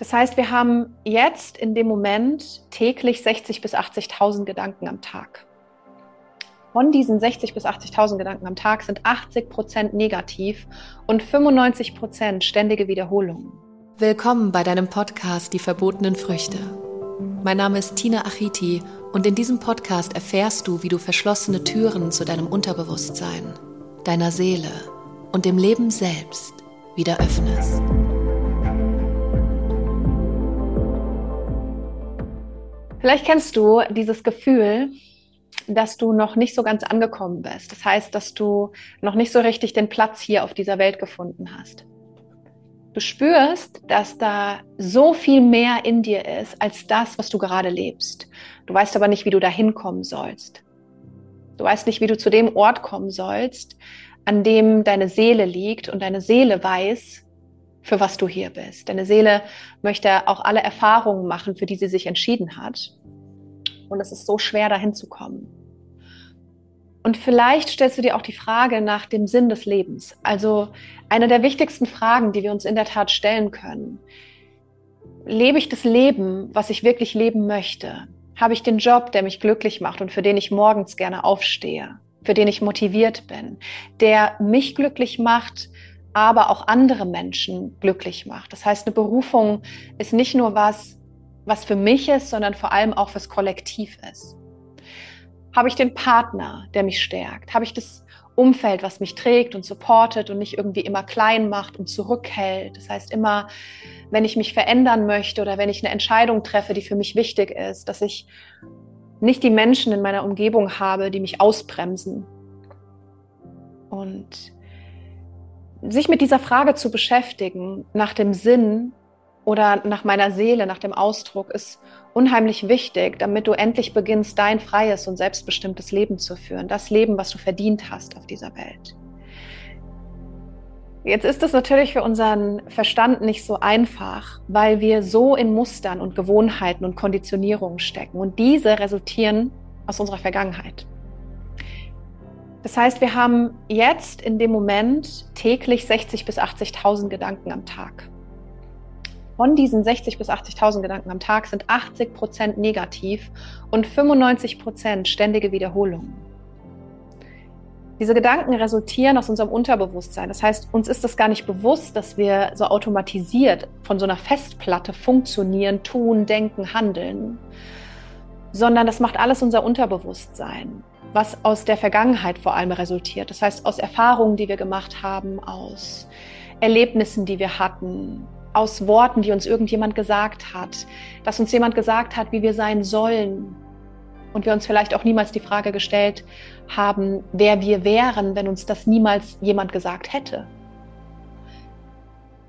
Das heißt, wir haben jetzt in dem Moment täglich 60.000 bis 80.000 Gedanken am Tag. Von diesen 60.000 bis 80.000 Gedanken am Tag sind 80 Prozent negativ und 95 Prozent ständige Wiederholungen. Willkommen bei deinem Podcast Die verbotenen Früchte. Mein Name ist Tina Achiti und in diesem Podcast erfährst du, wie du verschlossene Türen zu deinem Unterbewusstsein, deiner Seele und dem Leben selbst wieder öffnest. Vielleicht kennst du dieses Gefühl, dass du noch nicht so ganz angekommen bist. Das heißt, dass du noch nicht so richtig den Platz hier auf dieser Welt gefunden hast. Du spürst, dass da so viel mehr in dir ist als das, was du gerade lebst. Du weißt aber nicht, wie du da hinkommen sollst. Du weißt nicht, wie du zu dem Ort kommen sollst, an dem deine Seele liegt und deine Seele weiß, für was du hier bist. Deine Seele möchte auch alle Erfahrungen machen, für die sie sich entschieden hat. Und es ist so schwer, dahin zu kommen. Und vielleicht stellst du dir auch die Frage nach dem Sinn des Lebens. Also eine der wichtigsten Fragen, die wir uns in der Tat stellen können. Lebe ich das Leben, was ich wirklich leben möchte? Habe ich den Job, der mich glücklich macht und für den ich morgens gerne aufstehe? Für den ich motiviert bin? Der mich glücklich macht, aber auch andere Menschen glücklich macht. Das heißt, eine Berufung ist nicht nur was, was für mich ist, sondern vor allem auch fürs Kollektiv ist. Habe ich den Partner, der mich stärkt? Habe ich das Umfeld, was mich trägt und supportet und nicht irgendwie immer klein macht und zurückhält? Das heißt, immer, wenn ich mich verändern möchte oder wenn ich eine Entscheidung treffe, die für mich wichtig ist, dass ich nicht die Menschen in meiner Umgebung habe, die mich ausbremsen. Und sich mit dieser Frage zu beschäftigen, nach dem Sinn oder nach meiner Seele, nach dem Ausdruck, ist unheimlich wichtig, damit du endlich beginnst, dein freies und selbstbestimmtes Leben zu führen. Das Leben, was du verdient hast auf dieser Welt. Jetzt ist es natürlich für unseren Verstand nicht so einfach, weil wir so in Mustern und Gewohnheiten und Konditionierungen stecken. Und diese resultieren aus unserer Vergangenheit. Das heißt, wir haben jetzt in dem Moment täglich 60.000 bis 80.000 Gedanken am Tag. Von diesen 60.000 bis 80.000 Gedanken am Tag sind 80 Prozent negativ und 95 Prozent ständige Wiederholungen. Diese Gedanken resultieren aus unserem Unterbewusstsein. Das heißt, uns ist es gar nicht bewusst, dass wir so automatisiert von so einer Festplatte funktionieren, tun, denken, handeln, sondern das macht alles unser Unterbewusstsein was aus der Vergangenheit vor allem resultiert. Das heißt, aus Erfahrungen, die wir gemacht haben, aus Erlebnissen, die wir hatten, aus Worten, die uns irgendjemand gesagt hat, dass uns jemand gesagt hat, wie wir sein sollen. Und wir uns vielleicht auch niemals die Frage gestellt haben, wer wir wären, wenn uns das niemals jemand gesagt hätte.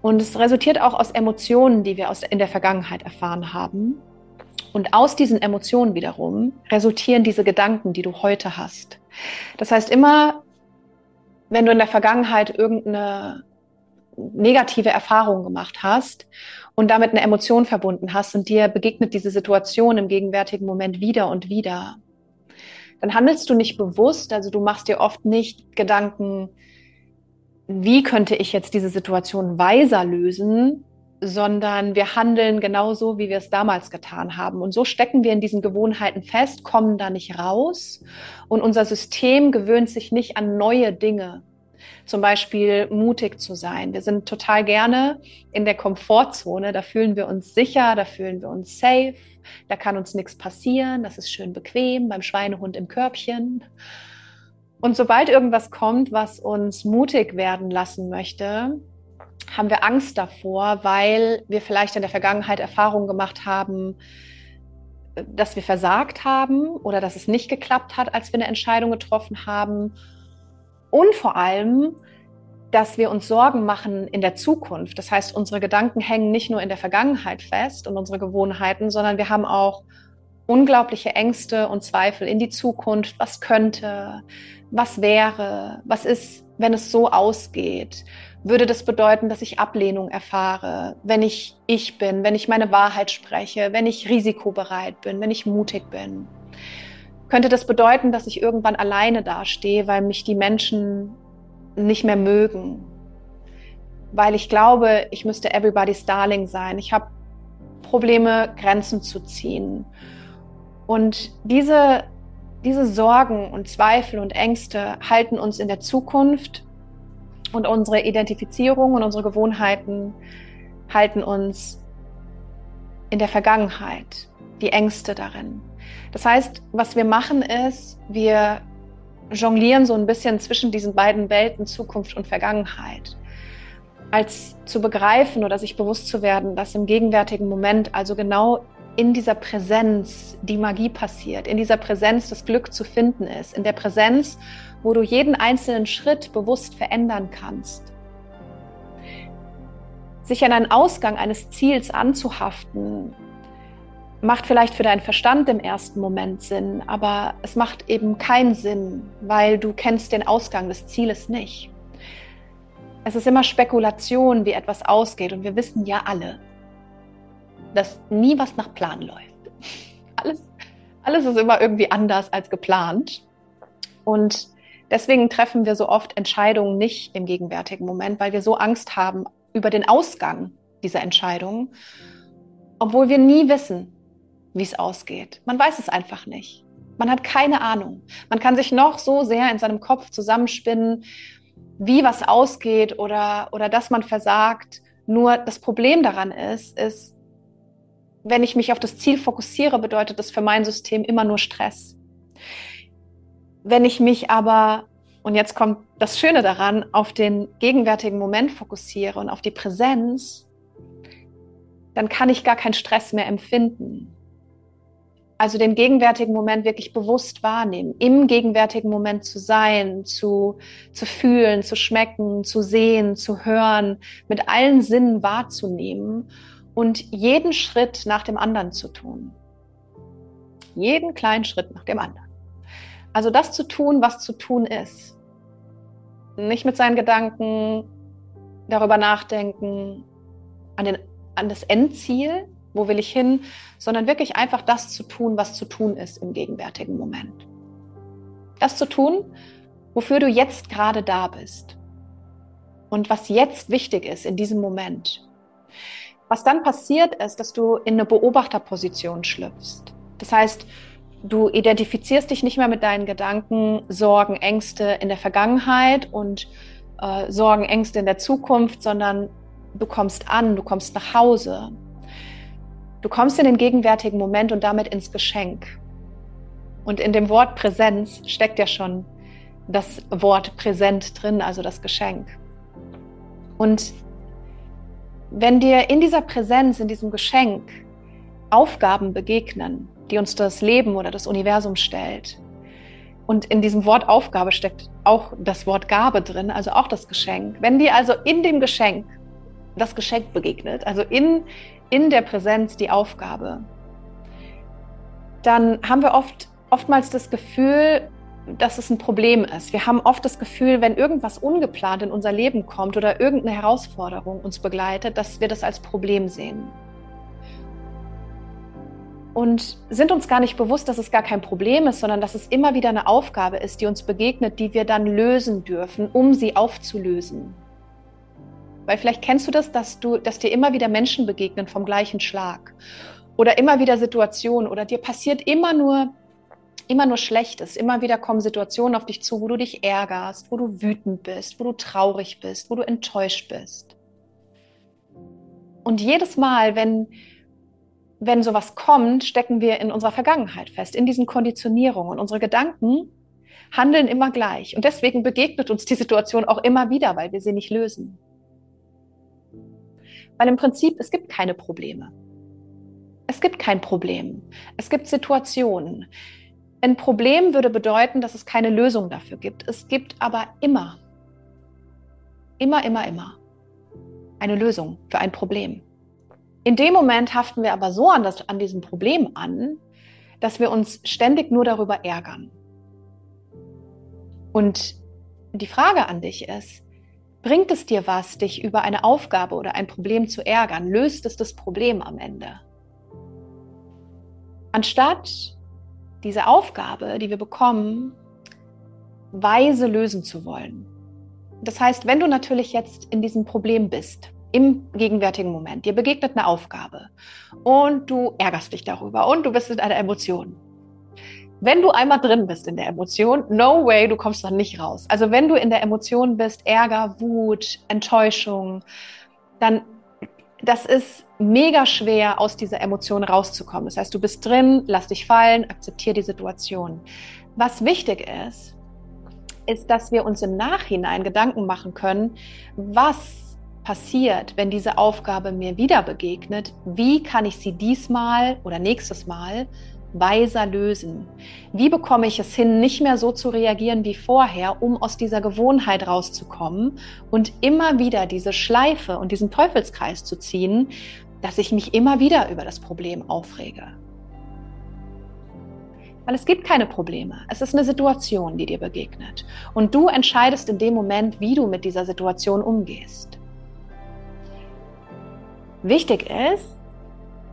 Und es resultiert auch aus Emotionen, die wir aus, in der Vergangenheit erfahren haben. Und aus diesen Emotionen wiederum resultieren diese Gedanken, die du heute hast. Das heißt, immer, wenn du in der Vergangenheit irgendeine negative Erfahrung gemacht hast und damit eine Emotion verbunden hast und dir begegnet diese Situation im gegenwärtigen Moment wieder und wieder, dann handelst du nicht bewusst, also du machst dir oft nicht Gedanken, wie könnte ich jetzt diese Situation weiser lösen, sondern wir handeln genauso, wie wir es damals getan haben. Und so stecken wir in diesen Gewohnheiten fest, kommen da nicht raus und unser System gewöhnt sich nicht an neue Dinge. Zum Beispiel mutig zu sein. Wir sind total gerne in der Komfortzone, da fühlen wir uns sicher, da fühlen wir uns safe, da kann uns nichts passieren, das ist schön bequem beim Schweinehund im Körbchen. Und sobald irgendwas kommt, was uns mutig werden lassen möchte, haben wir Angst davor, weil wir vielleicht in der Vergangenheit Erfahrungen gemacht haben, dass wir versagt haben oder dass es nicht geklappt hat, als wir eine Entscheidung getroffen haben. Und vor allem, dass wir uns Sorgen machen in der Zukunft. Das heißt, unsere Gedanken hängen nicht nur in der Vergangenheit fest und unsere Gewohnheiten, sondern wir haben auch unglaubliche Ängste und Zweifel in die Zukunft. Was könnte, was wäre, was ist, wenn es so ausgeht? würde das bedeuten, dass ich Ablehnung erfahre, wenn ich ich bin, wenn ich meine Wahrheit spreche, wenn ich risikobereit bin, wenn ich mutig bin? Könnte das bedeuten, dass ich irgendwann alleine dastehe, weil mich die Menschen nicht mehr mögen? Weil ich glaube, ich müsste everybody's darling sein. Ich habe Probleme Grenzen zu ziehen. Und diese, diese Sorgen und Zweifel und Ängste halten uns in der Zukunft und unsere Identifizierung und unsere Gewohnheiten halten uns in der Vergangenheit, die Ängste darin. Das heißt, was wir machen ist, wir jonglieren so ein bisschen zwischen diesen beiden Welten Zukunft und Vergangenheit. Als zu begreifen oder sich bewusst zu werden, dass im gegenwärtigen Moment, also genau in dieser Präsenz die Magie passiert, in dieser Präsenz das Glück zu finden ist, in der Präsenz, wo du jeden einzelnen Schritt bewusst verändern kannst. Sich an einen Ausgang eines Ziels anzuhaften, macht vielleicht für deinen Verstand im ersten Moment Sinn, aber es macht eben keinen Sinn, weil du kennst den Ausgang des Zieles nicht. Es ist immer Spekulation, wie etwas ausgeht und wir wissen ja alle, dass nie was nach Plan läuft. Alles, alles ist immer irgendwie anders als geplant. Und deswegen treffen wir so oft Entscheidungen nicht im gegenwärtigen Moment, weil wir so Angst haben über den Ausgang dieser Entscheidung, obwohl wir nie wissen, wie es ausgeht. Man weiß es einfach nicht. Man hat keine Ahnung. Man kann sich noch so sehr in seinem Kopf zusammenspinnen, wie was ausgeht oder, oder dass man versagt. Nur das Problem daran ist, ist, wenn ich mich auf das Ziel fokussiere, bedeutet das für mein System immer nur Stress. Wenn ich mich aber, und jetzt kommt das Schöne daran, auf den gegenwärtigen Moment fokussiere und auf die Präsenz, dann kann ich gar keinen Stress mehr empfinden. Also den gegenwärtigen Moment wirklich bewusst wahrnehmen, im gegenwärtigen Moment zu sein, zu, zu fühlen, zu schmecken, zu sehen, zu hören, mit allen Sinnen wahrzunehmen und jeden Schritt nach dem anderen zu tun. Jeden kleinen Schritt nach dem anderen. Also das zu tun, was zu tun ist. Nicht mit seinen Gedanken darüber nachdenken, an, den, an das Endziel, wo will ich hin, sondern wirklich einfach das zu tun, was zu tun ist im gegenwärtigen Moment. Das zu tun, wofür du jetzt gerade da bist und was jetzt wichtig ist in diesem Moment. Was dann passiert ist, dass du in eine Beobachterposition schlüpfst. Das heißt, du identifizierst dich nicht mehr mit deinen Gedanken, Sorgen, Ängste in der Vergangenheit und äh, Sorgen, Ängste in der Zukunft, sondern du kommst an, du kommst nach Hause, Du kommst in den gegenwärtigen Moment und damit ins Geschenk. Und in dem Wort Präsenz steckt ja schon das Wort präsent drin, also das Geschenk. Und wenn dir in dieser Präsenz, in diesem Geschenk Aufgaben begegnen, die uns das Leben oder das Universum stellt, und in diesem Wort Aufgabe steckt auch das Wort Gabe drin, also auch das Geschenk. Wenn dir also in dem Geschenk das Geschenk begegnet, also in, in der Präsenz die Aufgabe, dann haben wir oft, oftmals das Gefühl, dass es ein Problem ist. Wir haben oft das Gefühl, wenn irgendwas ungeplant in unser Leben kommt oder irgendeine Herausforderung uns begleitet, dass wir das als Problem sehen. Und sind uns gar nicht bewusst, dass es gar kein Problem ist, sondern dass es immer wieder eine Aufgabe ist, die uns begegnet, die wir dann lösen dürfen, um sie aufzulösen. Weil vielleicht kennst du das, dass du, dass dir immer wieder Menschen begegnen vom gleichen Schlag oder immer wieder Situationen oder dir passiert immer nur immer nur Schlechtes. Immer wieder kommen Situationen auf dich zu, wo du dich ärgerst, wo du wütend bist, wo du traurig bist, wo du enttäuscht bist. Und jedes Mal, wenn, wenn sowas kommt, stecken wir in unserer Vergangenheit fest, in diesen Konditionierungen. Und unsere Gedanken handeln immer gleich. Und deswegen begegnet uns die Situation auch immer wieder, weil wir sie nicht lösen. Weil im Prinzip, es gibt keine Probleme. Es gibt kein Problem. Es gibt Situationen. Ein Problem würde bedeuten, dass es keine Lösung dafür gibt. Es gibt aber immer, immer, immer, immer eine Lösung für ein Problem. In dem Moment haften wir aber so an, das, an diesem Problem an, dass wir uns ständig nur darüber ärgern. Und die Frage an dich ist, Bringt es dir was, dich über eine Aufgabe oder ein Problem zu ärgern? Löst es das Problem am Ende? Anstatt diese Aufgabe, die wir bekommen, weise lösen zu wollen. Das heißt, wenn du natürlich jetzt in diesem Problem bist, im gegenwärtigen Moment. Dir begegnet eine Aufgabe und du ärgerst dich darüber und du bist in einer Emotion. Wenn du einmal drin bist in der Emotion, no way, du kommst dann nicht raus. Also wenn du in der Emotion bist, Ärger, Wut, Enttäuschung, dann das ist mega schwer, aus dieser Emotion rauszukommen. Das heißt, du bist drin, lass dich fallen, akzeptiere die Situation. Was wichtig ist, ist, dass wir uns im Nachhinein Gedanken machen können, was passiert, wenn diese Aufgabe mir wieder begegnet, wie kann ich sie diesmal oder nächstes Mal weiser lösen? Wie bekomme ich es hin, nicht mehr so zu reagieren wie vorher, um aus dieser Gewohnheit rauszukommen und immer wieder diese Schleife und diesen Teufelskreis zu ziehen, dass ich mich immer wieder über das Problem aufrege? Weil es gibt keine Probleme. Es ist eine Situation, die dir begegnet. Und du entscheidest in dem Moment, wie du mit dieser Situation umgehst. Wichtig ist,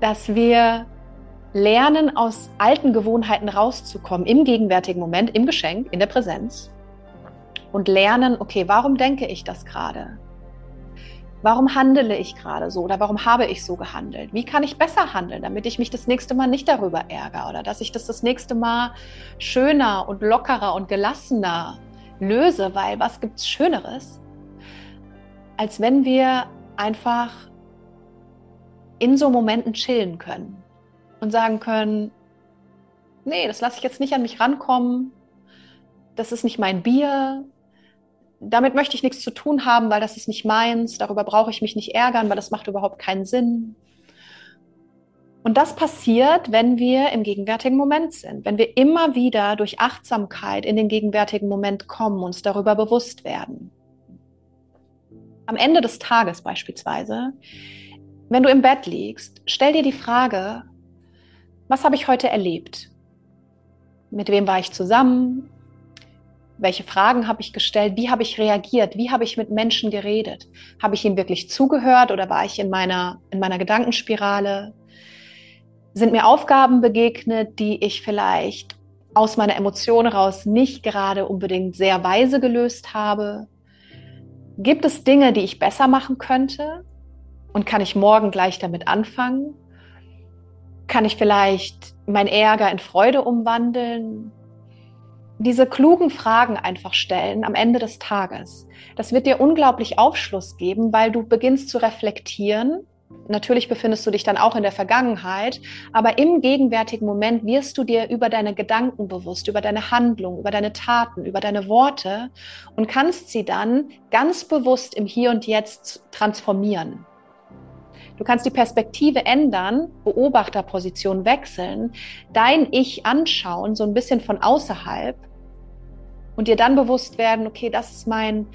dass wir lernen, aus alten Gewohnheiten rauszukommen, im gegenwärtigen Moment, im Geschenk, in der Präsenz. Und lernen, okay, warum denke ich das gerade? Warum handele ich gerade so oder warum habe ich so gehandelt? Wie kann ich besser handeln, damit ich mich das nächste Mal nicht darüber ärgere oder dass ich das das nächste Mal schöner und lockerer und gelassener löse? Weil was gibt es Schöneres, als wenn wir einfach in so Momenten chillen können und sagen können, nee, das lasse ich jetzt nicht an mich rankommen, das ist nicht mein Bier, damit möchte ich nichts zu tun haben, weil das ist nicht meins, darüber brauche ich mich nicht ärgern, weil das macht überhaupt keinen Sinn. Und das passiert, wenn wir im gegenwärtigen Moment sind, wenn wir immer wieder durch Achtsamkeit in den gegenwärtigen Moment kommen, uns darüber bewusst werden. Am Ende des Tages beispielsweise, wenn du im Bett liegst, stell dir die Frage, was habe ich heute erlebt? Mit wem war ich zusammen? Welche Fragen habe ich gestellt? Wie habe ich reagiert? Wie habe ich mit Menschen geredet? Habe ich ihnen wirklich zugehört oder war ich in meiner, in meiner Gedankenspirale? Sind mir Aufgaben begegnet, die ich vielleicht aus meiner Emotion raus nicht gerade unbedingt sehr weise gelöst habe? Gibt es Dinge, die ich besser machen könnte? Und kann ich morgen gleich damit anfangen? Kann ich vielleicht mein Ärger in Freude umwandeln? diese klugen Fragen einfach stellen am Ende des Tages. Das wird dir unglaublich Aufschluss geben, weil du beginnst zu reflektieren. Natürlich befindest du dich dann auch in der Vergangenheit, aber im gegenwärtigen Moment wirst du dir über deine Gedanken bewusst, über deine Handlung, über deine Taten, über deine Worte und kannst sie dann ganz bewusst im Hier und Jetzt transformieren. Du kannst die Perspektive ändern, Beobachterposition wechseln, dein Ich anschauen, so ein bisschen von außerhalb und dir dann bewusst werden, okay, das ist mein,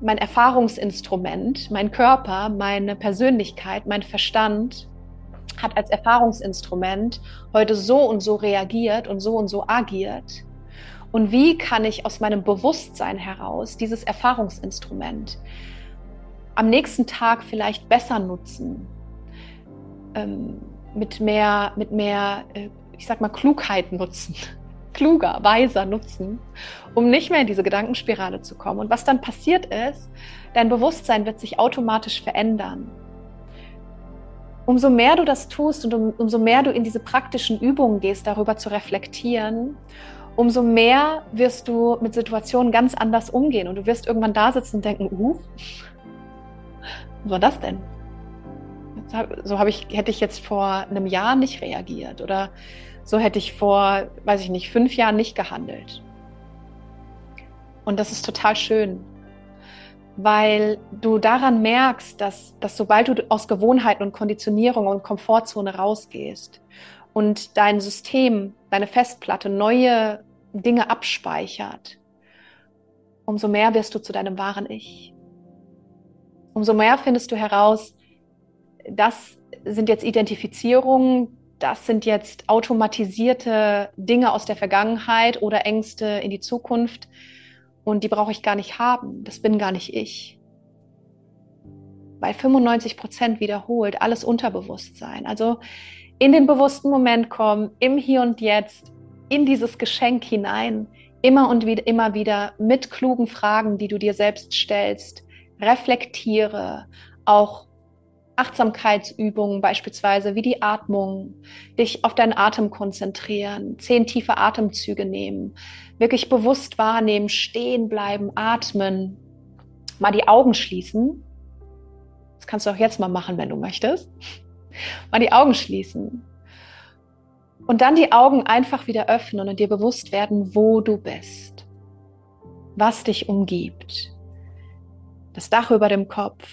mein Erfahrungsinstrument, mein Körper, meine Persönlichkeit, mein Verstand hat als Erfahrungsinstrument heute so und so reagiert und so und so agiert. Und wie kann ich aus meinem Bewusstsein heraus dieses Erfahrungsinstrument am nächsten Tag vielleicht besser nutzen, ähm, mit mehr, mit mehr, äh, ich sag mal, Klugheit nutzen kluger, weiser nutzen, um nicht mehr in diese Gedankenspirale zu kommen. Und was dann passiert ist, dein Bewusstsein wird sich automatisch verändern. Umso mehr du das tust und um, umso mehr du in diese praktischen Übungen gehst, darüber zu reflektieren, umso mehr wirst du mit Situationen ganz anders umgehen. Und du wirst irgendwann da sitzen und denken, uh, was war das denn? So habe ich, hätte ich jetzt vor einem Jahr nicht reagiert. Oder so hätte ich vor, weiß ich nicht, fünf Jahren nicht gehandelt. Und das ist total schön, weil du daran merkst, dass, dass sobald du aus Gewohnheiten und Konditionierung und Komfortzone rausgehst und dein System, deine Festplatte neue Dinge abspeichert, umso mehr wirst du zu deinem wahren Ich. Umso mehr findest du heraus, das sind jetzt Identifizierungen, das sind jetzt automatisierte Dinge aus der Vergangenheit oder Ängste in die Zukunft und die brauche ich gar nicht haben. Das bin gar nicht ich. Bei 95 Prozent wiederholt alles Unterbewusstsein. Also in den bewussten Moment kommen, im Hier und Jetzt, in dieses Geschenk hinein, immer und wieder, immer wieder mit klugen Fragen, die du dir selbst stellst, reflektiere, auch Achtsamkeitsübungen beispielsweise wie die Atmung, dich auf deinen Atem konzentrieren, zehn tiefe Atemzüge nehmen, wirklich bewusst wahrnehmen, stehen bleiben, atmen, mal die Augen schließen. Das kannst du auch jetzt mal machen, wenn du möchtest. Mal die Augen schließen. Und dann die Augen einfach wieder öffnen und dir bewusst werden, wo du bist, was dich umgibt. Das Dach über dem Kopf,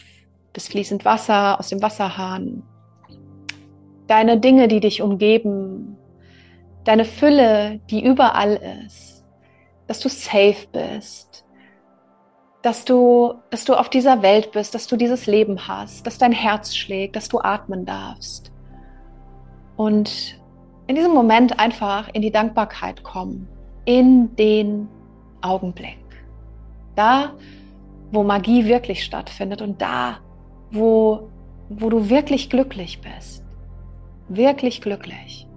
das fließend Wasser aus dem Wasserhahn, deine Dinge, die dich umgeben, deine Fülle, die überall ist, dass du safe bist, dass du, dass du auf dieser Welt bist, dass du dieses Leben hast, dass dein Herz schlägt, dass du atmen darfst. Und in diesem Moment einfach in die Dankbarkeit kommen, in den Augenblick. Da, wo Magie wirklich stattfindet und da, wo, wo du wirklich glücklich bist. Wirklich glücklich.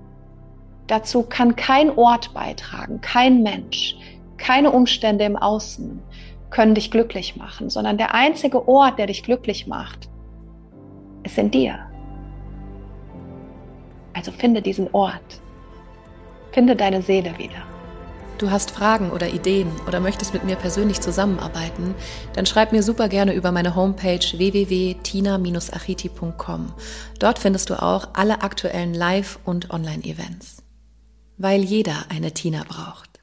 Dazu kann kein Ort beitragen, kein Mensch, keine Umstände im Außen können dich glücklich machen, sondern der einzige Ort, der dich glücklich macht, ist in dir. Also finde diesen Ort. Finde deine Seele wieder. Du hast Fragen oder Ideen oder möchtest mit mir persönlich zusammenarbeiten, dann schreib mir super gerne über meine Homepage www.tina-achiti.com. Dort findest du auch alle aktuellen Live- und Online-Events. Weil jeder eine Tina braucht.